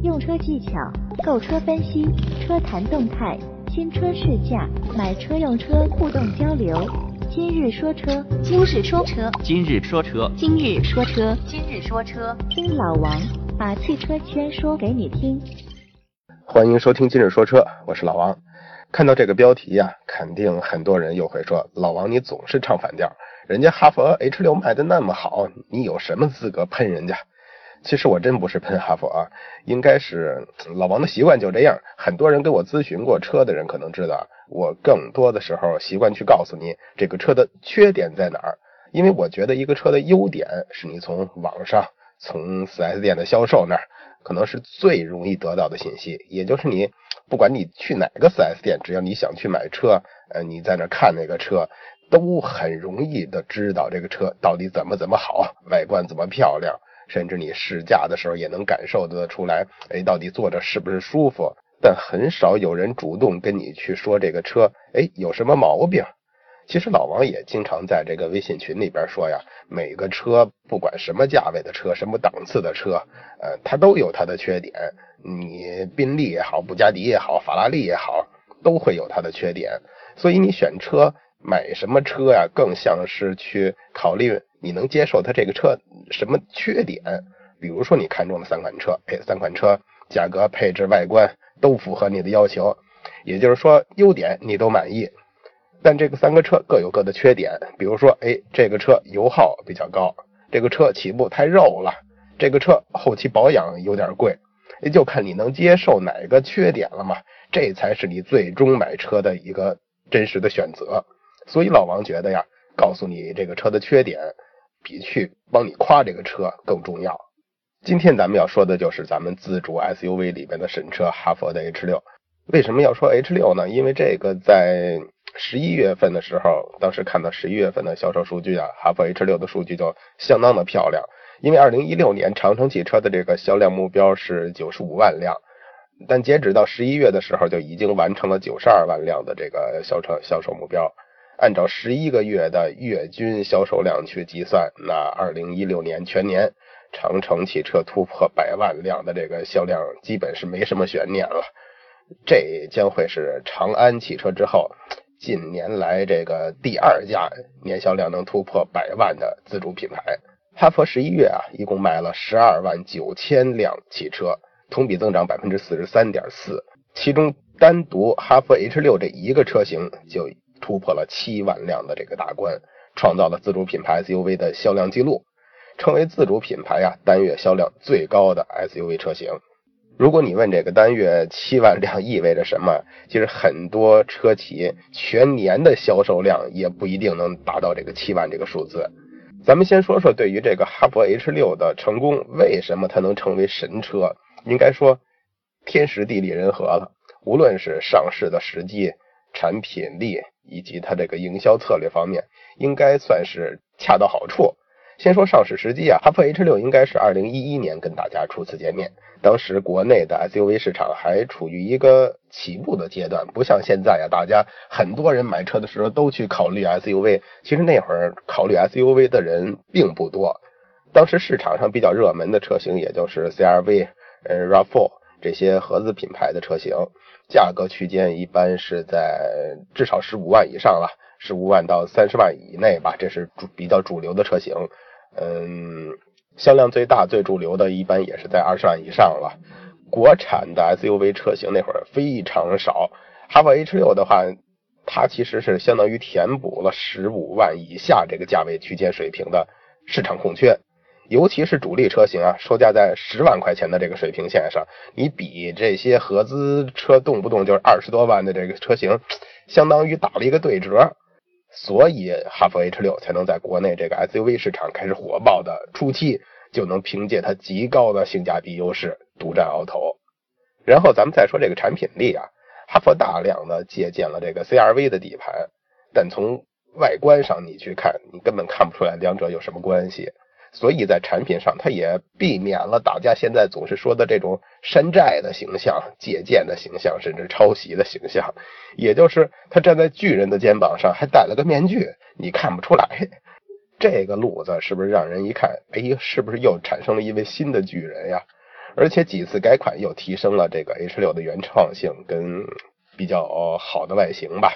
用车技巧、购车分析、车谈动态、新车试驾、买车用车互动交流。今日说车，今日说车，今日说车，今日说车，今日说车，听老王把汽车圈说给你听。欢迎收听今日说车，我是老王。看到这个标题呀，肯定很多人又会说：“老王，你总是唱反调。人家哈佛 H 六卖的那么好，你有什么资格喷人家？”其实我真不是喷哈佛啊，应该是老王的习惯就这样。很多人跟我咨询过车的人可能知道，我更多的时候习惯去告诉你这个车的缺点在哪儿，因为我觉得一个车的优点是你从网上、从 4S 店的销售那儿可能是最容易得到的信息。也就是你不管你去哪个 4S 店，只要你想去买车，呃，你在那看那个车，都很容易的知道这个车到底怎么怎么好，外观怎么漂亮。甚至你试驾的时候也能感受得出来，哎，到底坐着是不是舒服？但很少有人主动跟你去说这个车，哎，有什么毛病？其实老王也经常在这个微信群里边说呀，每个车不管什么价位的车，什么档次的车，呃，它都有它的缺点。你宾利也好，布加迪也好，法拉利也好，都会有它的缺点。所以你选车买什么车呀，更像是去考虑。你能接受它这个车什么缺点？比如说你看中的三款车，哎，三款车价格、配置、外观都符合你的要求，也就是说优点你都满意。但这个三个车各有各的缺点，比如说，哎，这个车油耗比较高，这个车起步太肉了，这个车后期保养有点贵，也就看你能接受哪个缺点了嘛。这才是你最终买车的一个真实的选择。所以老王觉得呀，告诉你这个车的缺点。比去帮你夸这个车更重要。今天咱们要说的就是咱们自主 SUV 里边的神车哈佛的 H 六。为什么要说 H 六呢？因为这个在十一月份的时候，当时看到十一月份的销售数据啊，哈佛 H 六的数据就相当的漂亮。因为二零一六年长城汽车的这个销量目标是九十五万辆，但截止到十一月的时候就已经完成了九十二万辆的这个销售销售目标。按照十一个月的月均销售量去计算，那二零一六年全年长城汽车突破百万辆的这个销量，基本是没什么悬念了。这将会是长安汽车之后近年来这个第二家年销量能突破百万的自主品牌。哈佛十一月啊，一共卖了十二万九千辆汽车，同比增长百分之四十三点四。其中单独哈佛 H 六这一个车型就。突破了七万辆的这个大关，创造了自主品牌 SUV 的销量记录，成为自主品牌啊单月销量最高的 SUV 车型。如果你问这个单月七万辆意味着什么，其实很多车企全年的销售量也不一定能达到这个七万这个数字。咱们先说说对于这个哈弗 H 六的成功，为什么它能成为神车？应该说天时地利人和了，无论是上市的时机、产品力。以及它这个营销策略方面，应该算是恰到好处。先说上市时机啊，哈弗 H 六应该是二零一一年跟大家初次见面，当时国内的 SUV 市场还处于一个起步的阶段，不像现在啊，大家很多人买车的时候都去考虑 SUV，其实那会儿考虑 SUV 的人并不多。当时市场上比较热门的车型，也就是 CRV、呃 RAV4 这些合资品牌的车型。价格区间一般是在至少十五万以上了，十五万到三十万以内吧，这是主比较主流的车型。嗯，销量最大、最主流的一般也是在二十万以上了。国产的 SUV 车型那会儿非常少，哈弗 H 六的话，它其实是相当于填补了十五万以下这个价位区间水平的市场空缺。尤其是主力车型啊，售价在十万块钱的这个水平线上，你比这些合资车动不动就是二十多万的这个车型，相当于打了一个对折，所以哈弗 H 六才能在国内这个 SUV 市场开始火爆的初期，就能凭借它极高的性价比优势独占鳌头。然后咱们再说这个产品力啊，哈弗大量的借鉴了这个 CRV 的底盘，但从外观上你去看，你根本看不出来两者有什么关系。所以在产品上，它也避免了大家现在总是说的这种山寨的形象、借鉴的形象，甚至抄袭的形象。也就是他站在巨人的肩膀上，还戴了个面具，你看不出来。这个路子是不是让人一看，哎，是不是又产生了一位新的巨人呀？而且几次改款又提升了这个 H 六的原创性跟比较好的外形吧。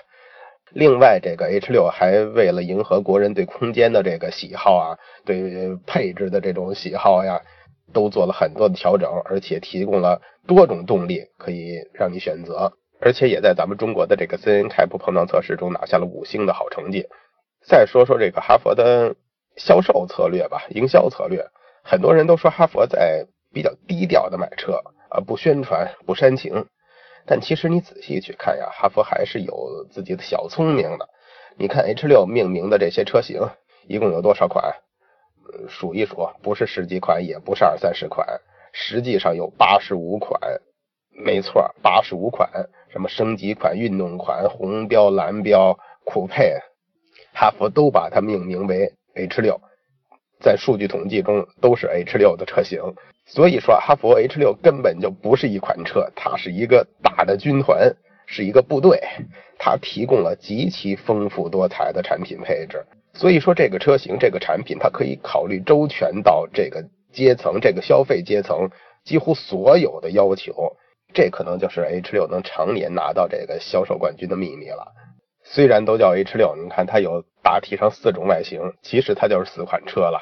另外，这个 H 六还为了迎合国人对空间的这个喜好啊，对配置的这种喜好呀，都做了很多的调整，而且提供了多种动力可以让你选择，而且也在咱们中国的这个 CNCAP 碰撞测试中拿下了五星的好成绩。再说说这个哈佛的销售策略吧，营销策略，很多人都说哈佛在比较低调的买车啊，不宣传，不煽情。但其实你仔细去看呀，哈佛还是有自己的小聪明的。你看 H 六命名的这些车型，一共有多少款？数一数，不是十几款，也不是二三十款，实际上有八十五款。没错，八十五款，什么升级款、运动款、红标、蓝标、酷配，哈佛都把它命名为 H 六。在数据统计中，都是 H 六的车型。所以说，哈佛 H 六根本就不是一款车，它是一个大的军团，是一个部队，它提供了极其丰富多彩的产品配置。所以说，这个车型、这个产品，它可以考虑周全到这个阶层、这个消费阶层几乎所有的要求。这可能就是 H 六能常年拿到这个销售冠军的秘密了。虽然都叫 H 六，你看它有大体上四种外形，其实它就是四款车了。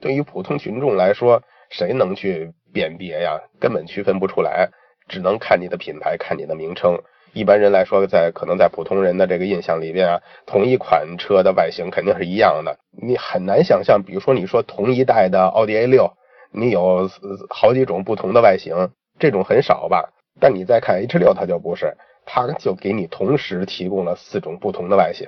对于普通群众来说，谁能去辨别呀？根本区分不出来，只能看你的品牌，看你的名称。一般人来说，在可能在普通人的这个印象里边啊，同一款车的外形肯定是一样的。你很难想象，比如说你说同一代的奥迪 A 六，你有好几种不同的外形，这种很少吧？但你再看 H 六，它就不是，它就给你同时提供了四种不同的外形。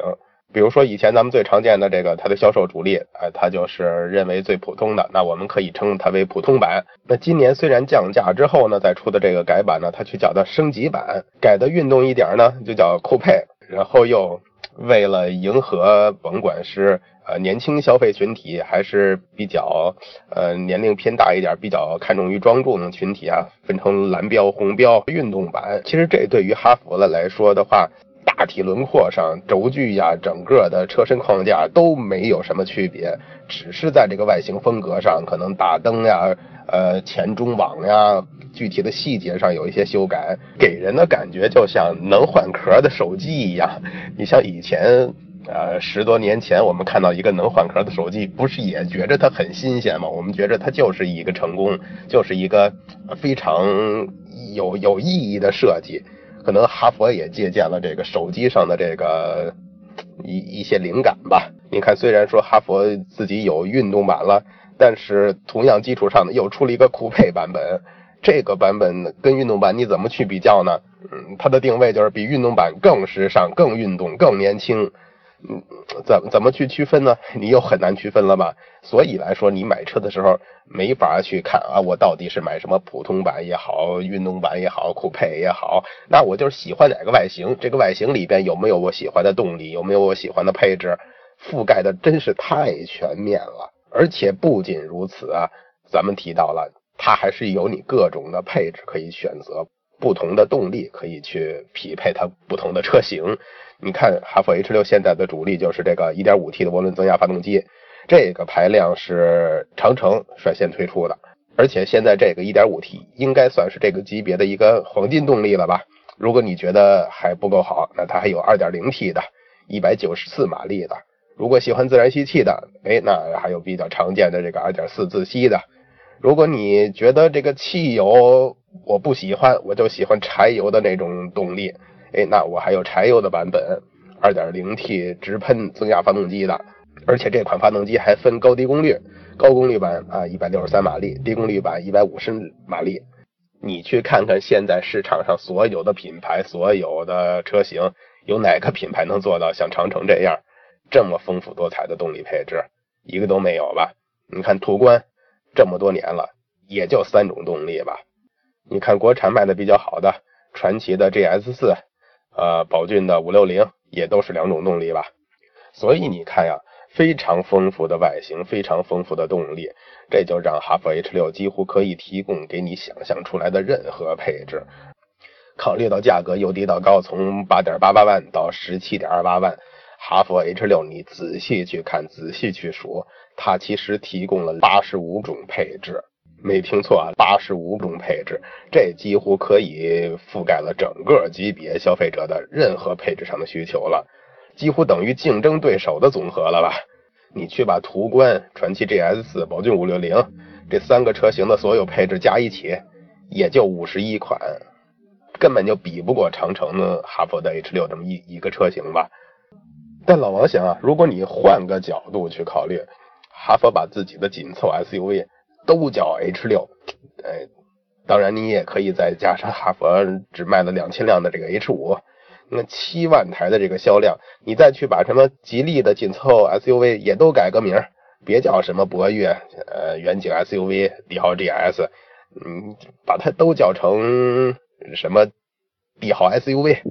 比如说以前咱们最常见的这个，它的销售主力，哎，它就是认为最普通的，那我们可以称它为普通版。那今年虽然降价之后呢，再出的这个改版呢，它去叫它升级版，改的运动一点呢，就叫酷配。然后又为了迎合，甭管是呃年轻消费群体，还是比较呃年龄偏大一点、比较看重于庄重的群体啊，分成蓝标、红标、运动版。其实这对于哈弗的来说的话，大体轮廓上，轴距呀，整个的车身框架都没有什么区别，只是在这个外形风格上，可能大灯呀，呃，前中网呀，具体的细节上有一些修改，给人的感觉就像能换壳的手机一样。你像以前，呃，十多年前我们看到一个能换壳的手机，不是也觉着它很新鲜吗？我们觉着它就是一个成功，就是一个非常有有意义的设计。可能哈佛也借鉴了这个手机上的这个一一些灵感吧。你看，虽然说哈佛自己有运动版了，但是同样基础上的，又出了一个酷配版本。这个版本跟运动版你怎么去比较呢？嗯，它的定位就是比运动版更时尚、更运动、更年轻。嗯，怎么怎么去区分呢？你又很难区分了吧？所以来说，你买车的时候没法去看啊，我到底是买什么普通版也好，运动版也好，酷配也好，那我就是喜欢哪个外形，这个外形里边有没有我喜欢的动力，有没有我喜欢的配置，覆盖的真是太全面了。而且不仅如此啊，咱们提到了，它还是有你各种的配置可以选择，不同的动力可以去匹配它不同的车型。你看，哈弗 H 六现在的主力就是这个 1.5T 的涡轮增压发动机，这个排量是长城率先推出的，而且现在这个 1.5T 应该算是这个级别的一个黄金动力了吧？如果你觉得还不够好，那它还有 2.0T 的194马力的。如果喜欢自然吸气的，哎，那还有比较常见的这个2.4自吸的。如果你觉得这个汽油我不喜欢，我就喜欢柴油的那种动力。哎，那我还有柴油的版本，2.0T 直喷增压发动机的，而且这款发动机还分高低功率，高功率版啊163马力，低功率版150马力。你去看看现在市场上所有的品牌、所有的车型，有哪个品牌能做到像长城这样这么丰富多彩的动力配置？一个都没有吧？你看途观这么多年了，也就三种动力吧。你看国产卖的比较好的传祺的 GS4。呃，宝骏的五六零也都是两种动力吧，所以你看呀，非常丰富的外形，非常丰富的动力，这就让哈弗 H 六几乎可以提供给你想象出来的任何配置。考虑到价格由低到高，从八点八八万到十七点二八万，哈弗 H 六你仔细去看，仔细去数，它其实提供了八十五种配置。没听错啊，八十五种配置，这几乎可以覆盖了整个级别消费者的任何配置上的需求了，几乎等于竞争对手的总和了吧？你去把途观、传祺 GS 四、宝骏五六零这三个车型的所有配置加一起，也就五十一款，根本就比不过长城的哈弗的 H 六这么一一个车型吧？但老王想啊，如果你换个角度去考虑，哈弗把自己的紧凑 SUV。都叫 H 六，哎，当然你也可以再加上哈佛只卖了两千辆的这个 H 五，那七万台的这个销量，你再去把什么吉利的紧凑 SUV 也都改个名，别叫什么博越，呃，远景 SUV、帝豪 GS，嗯，把它都叫成什么帝豪 SUV，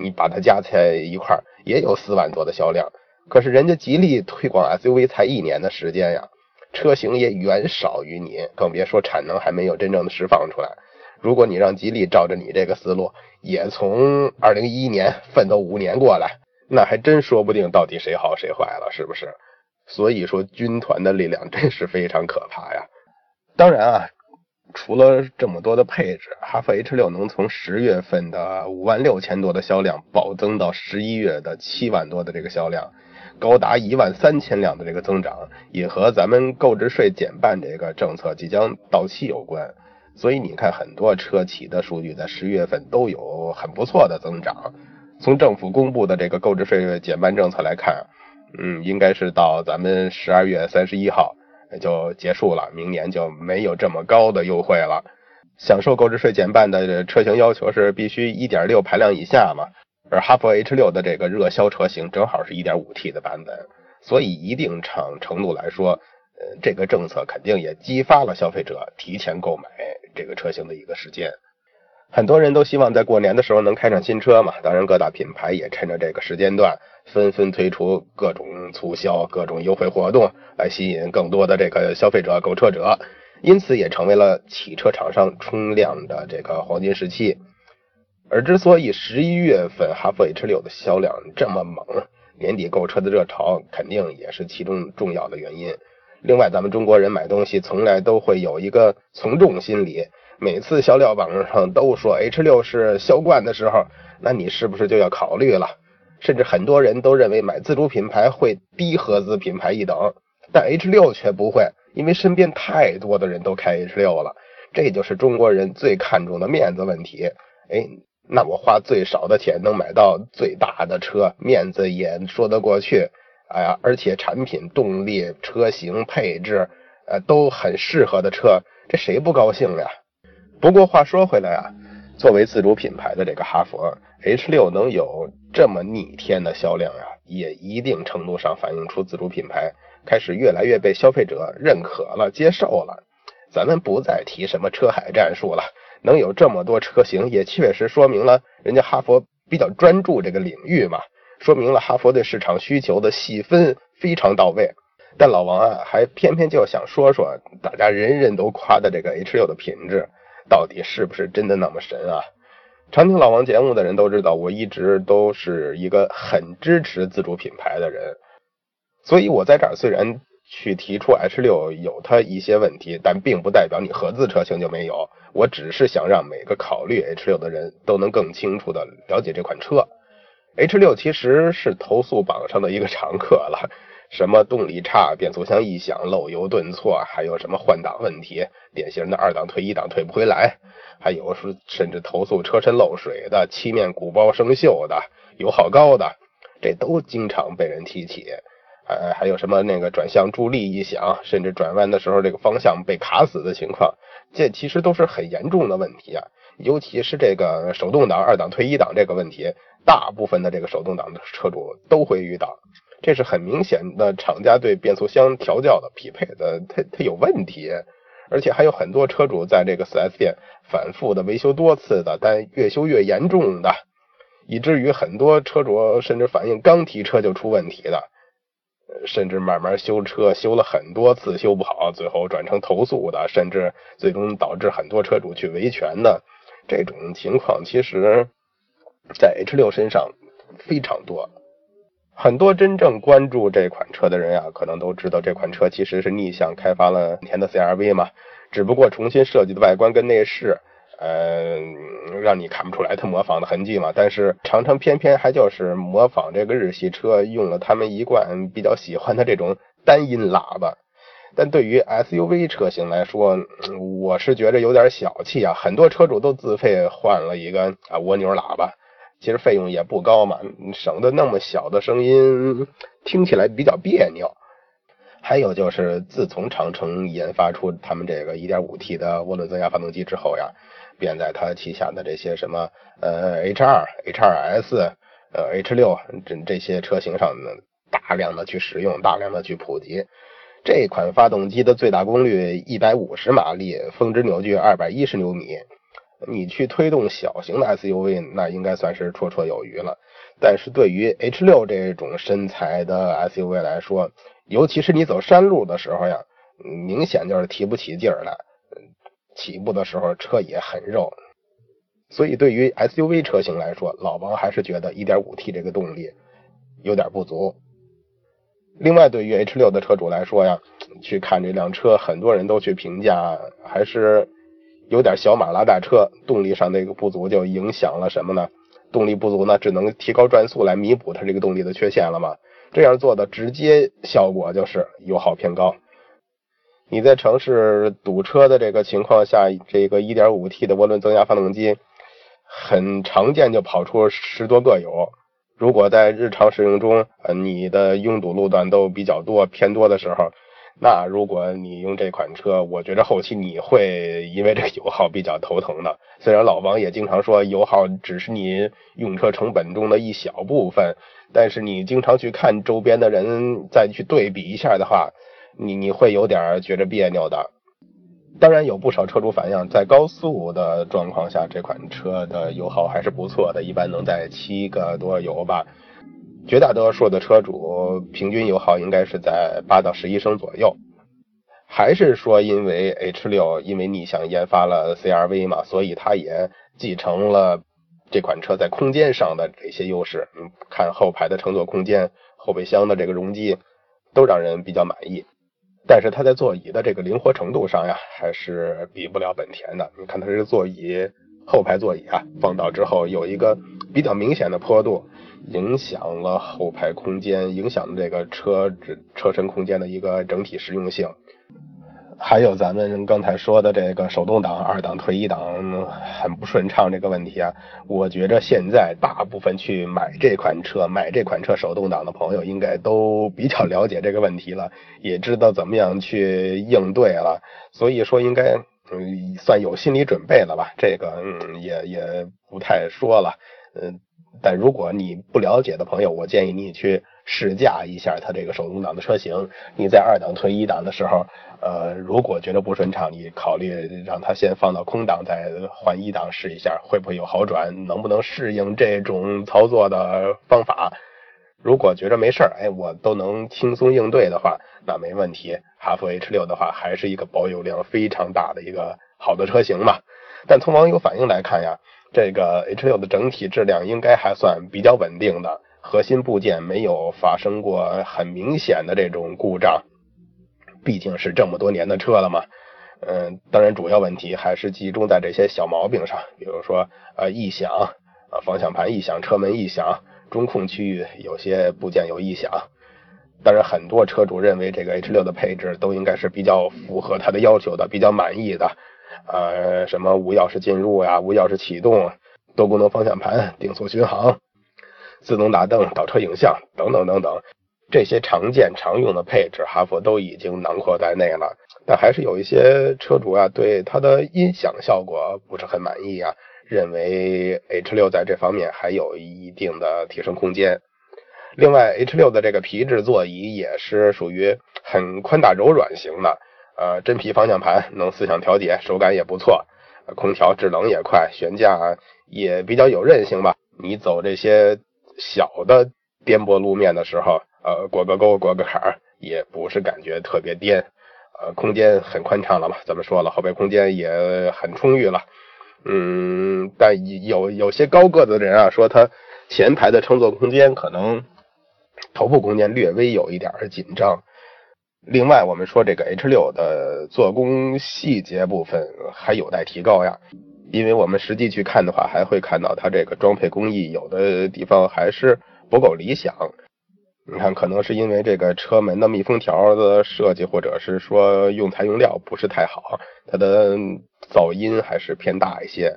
你把它加在一块也有四万多的销量，可是人家吉利推广 SUV 才一年的时间呀。车型也远少于你，更别说产能还没有真正的释放出来。如果你让吉利照着你这个思路，也从二零一一年 奋斗五年过来，那还真说不定到底谁好谁坏了，是不是？所以说军团的力量真是非常可怕呀。当然啊，除了这么多的配置，哈弗 H 六能从十月份的五万六千多的销量暴增到十一月的七万多的这个销量。高达一万三千辆的这个增长，也和咱们购置税减半这个政策即将到期有关。所以你看，很多车企的数据在十月份都有很不错的增长。从政府公布的这个购置税减半政策来看，嗯，应该是到咱们十二月三十一号就结束了，明年就没有这么高的优惠了。享受购置税减半的车型要求是必须一点六排量以下嘛。而哈弗 H 六的这个热销车型正好是 1.5T 的版本，所以一定程程度来说，呃，这个政策肯定也激发了消费者提前购买这个车型的一个时间。很多人都希望在过年的时候能开上新车嘛，当然各大品牌也趁着这个时间段纷纷推出各种促销、各种优惠活动，来吸引更多的这个消费者购车者，因此也成为了汽车厂商冲量的这个黄金时期。而之所以十一月份哈弗 H 六的销量这么猛，年底购车的热潮肯定也是其中重要的原因。另外，咱们中国人买东西从来都会有一个从众心理，每次销量榜上都说 H 六是销冠的时候，那你是不是就要考虑了？甚至很多人都认为买自主品牌会低合资品牌一等，但 H 六却不会，因为身边太多的人都开 H 六了。这就是中国人最看重的面子问题。哎。那我花最少的钱能买到最大的车，面子也说得过去。哎呀，而且产品、动力、车型、配置，呃，都很适合的车，这谁不高兴呀？不过话说回来啊，作为自主品牌的这个哈弗 H 六能有这么逆天的销量呀，也一定程度上反映出自主品牌开始越来越被消费者认可了、接受了。咱们不再提什么车海战术了。能有这么多车型，也确实说明了人家哈佛比较专注这个领域嘛，说明了哈佛对市场需求的细分非常到位。但老王啊，还偏偏就想说说大家人人都夸的这个 H 六的品质，到底是不是真的那么神啊？常听老王节目的人都知道，我一直都是一个很支持自主品牌的人，所以我在这儿虽然。去提出 H 六有它一些问题，但并不代表你合资车型就没有。我只是想让每个考虑 H 六的人都能更清楚的了解这款车。H 六其实是投诉榜上的一个常客了，什么动力差、变速箱异响、漏油顿挫，还有什么换挡问题，典型的二档退一档退不回来，还有是甚至投诉车身漏水的、漆面鼓包生锈的、油耗高的，这都经常被人提起。呃，还有什么那个转向助力异响，甚至转弯的时候这个方向被卡死的情况，这其实都是很严重的问题啊。尤其是这个手动挡二档退一档这个问题，大部分的这个手动挡的车主都会遇到。这是很明显的厂家对变速箱调教的匹配的，它它有问题。而且还有很多车主在这个 4S 店反复的维修多次的，但越修越严重的，以至于很多车主甚至反映刚提车就出问题的。甚至慢慢修车，修了很多次修不好，最后转成投诉的，甚至最终导致很多车主去维权的这种情况，其实，在 H 六身上非常多。很多真正关注这款车的人啊，可能都知道这款车其实是逆向开发了丰田的 CRV 嘛。只不过重新设计的外观跟内饰，呃，让你看不出来它模仿的痕迹嘛。但是长城偏偏还就是模仿这个日系车，用了他们一贯比较喜欢的这种单音喇叭。但对于 SUV 车型来说，我是觉着有点小气啊。很多车主都自费换了一个啊蜗牛喇叭，其实费用也不高嘛，省得那么小的声音听起来比较别扭。还有就是，自从长城研发出他们这个 1.5T 的涡轮增压发动机之后呀，便在它旗下的这些什么呃 H2、H2S、呃 H6 这这些车型上呢，大量的去使用，大量的去普及。这款发动机的最大功率一百五十马力，峰值扭矩二百一十牛米。你去推动小型的 SUV，那应该算是绰绰有余了。但是对于 H 六这种身材的 SUV 来说，尤其是你走山路的时候呀，明显就是提不起劲儿来。起步的时候车也很肉，所以对于 SUV 车型来说，老王还是觉得 1.5T 这个动力有点不足。另外，对于 H 六的车主来说呀，去看这辆车，很多人都去评价，还是有点小马拉大车，动力上那个不足，就影响了什么呢？动力不足呢，只能提高转速来弥补它这个动力的缺陷了嘛。这样做的直接效果就是油耗偏高。你在城市堵车的这个情况下，这个 1.5T 的涡轮增压发动机很常见就跑出十多个油。如果在日常使用中，呃，你的拥堵路段都比较多、偏多的时候，那如果你用这款车，我觉得后期你会因为这个油耗比较头疼的。虽然老王也经常说油耗只是你用车成本中的一小部分，但是你经常去看周边的人再去对比一下的话，你你会有点觉着别扭的。当然有不少车主反映，在高速的状况下，这款车的油耗还是不错的，一般能在七个多油吧。绝大多数的车主平均油耗应该是在八到十一升左右。还是说，因为 H 六因为逆向研发了 CRV 嘛，所以它也继承了这款车在空间上的这些优势。嗯，看后排的乘坐空间，后备箱的这个容积都让人比较满意。但是它在座椅的这个灵活程度上呀，还是比不了本田的。你看它这座椅，后排座椅啊，放倒之后有一个比较明显的坡度，影响了后排空间，影响了这个车车身空间的一个整体实用性。还有咱们刚才说的这个手动挡二档推一档很不顺畅这个问题啊，我觉着现在大部分去买这款车、买这款车手动挡的朋友应该都比较了解这个问题了，也知道怎么样去应对了，所以说应该嗯算有心理准备了吧。这个嗯也也不太说了，嗯，但如果你不了解的朋友，我建议你去试驾一下它这个手动挡的车型，你在二档推一档的时候。呃，如果觉得不顺畅，你考虑让它先放到空档，再换一档试一下，会不会有好转？能不能适应这种操作的方法？如果觉着没事儿，哎，我都能轻松应对的话，那没问题。哈弗 H 六的话，还是一个保有量非常大的一个好的车型嘛。但从网友反应来看呀，这个 H 六的整体质量应该还算比较稳定的，核心部件没有发生过很明显的这种故障。毕竟是这么多年的车了嘛，嗯，当然主要问题还是集中在这些小毛病上，比如说呃异响啊，方向盘异响、车门异响、中控区域有些部件有异响。当然，很多车主认为这个 H 六的配置都应该是比较符合他的要求的，比较满意的，呃，什么无钥匙进入呀、无钥匙启动、多功能方向盘、定速巡航、自动大灯、倒车影像等等等等。这些常见常用的配置，哈弗都已经囊括在内了。但还是有一些车主啊，对它的音响效果不是很满意啊，认为 H 六在这方面还有一定的提升空间。另外，H 六的这个皮质座椅也是属于很宽大柔软型的，呃，真皮方向盘能四向调节，手感也不错。空调制冷也快，悬架也比较有韧性吧。你走这些小的颠簸路面的时候。呃，过个沟，过个坎儿，也不是感觉特别颠，呃，空间很宽敞了嘛。咱们说了，后备空间也很充裕了。嗯，但有有些高个子的人啊，说他前排的乘坐空间可能头部空间略微有一点紧张。另外，我们说这个 H 六的做工细节部分还有待提高呀，因为我们实际去看的话，还会看到它这个装配工艺有的地方还是不够理想。你看，可能是因为这个车门的密封条的设计，或者是说用材用料不是太好，它的噪音还是偏大一些。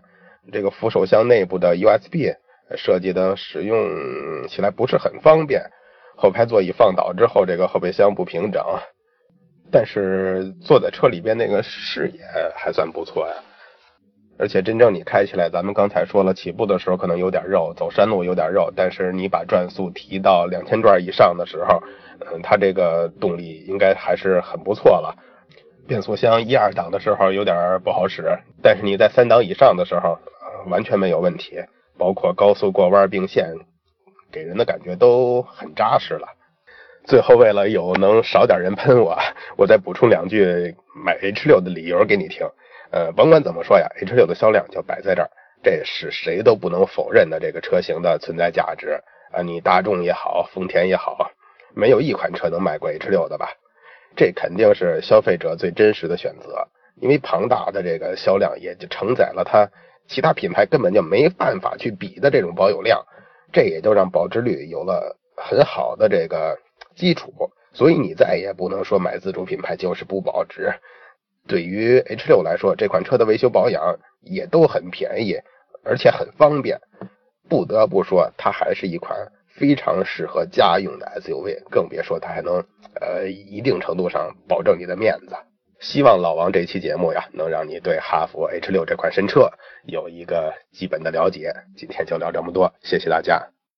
这个扶手箱内部的 USB 设计的使用起来不是很方便，后排座椅放倒之后，这个后备箱不平整。但是坐在车里边那个视野还算不错呀，而且真正你开起来，咱们刚才说了，起步的时候可能有点肉，走山路有点肉，但是你把转速提到两千转以上的时候，嗯，它这个动力应该还是很不错了。变速箱一二档的时候有点不好使，但是你在三档以上的时候，完全没有问题，包括高速过弯并线，给人的感觉都很扎实了。最后，为了有能少点人喷我，我再补充两句买 H 六的理由给你听。呃，甭管怎么说呀，H 六的销量就摆在这儿，这是谁都不能否认的这个车型的存在价值啊！你大众也好，丰田也好，没有一款车能卖过 H 六的吧？这肯定是消费者最真实的选择，因为庞大的这个销量也就承载了它其他品牌根本就没办法去比的这种保有量，这也就让保值率有了很好的这个。基础，所以你再也不能说买自主品牌就是不保值。对于 H 六来说，这款车的维修保养也都很便宜，而且很方便。不得不说，它还是一款非常适合家用的 SUV，更别说它还能呃一定程度上保证你的面子。希望老王这期节目呀，能让你对哈弗 H 六这款神车有一个基本的了解。今天就聊这么多，谢谢大家。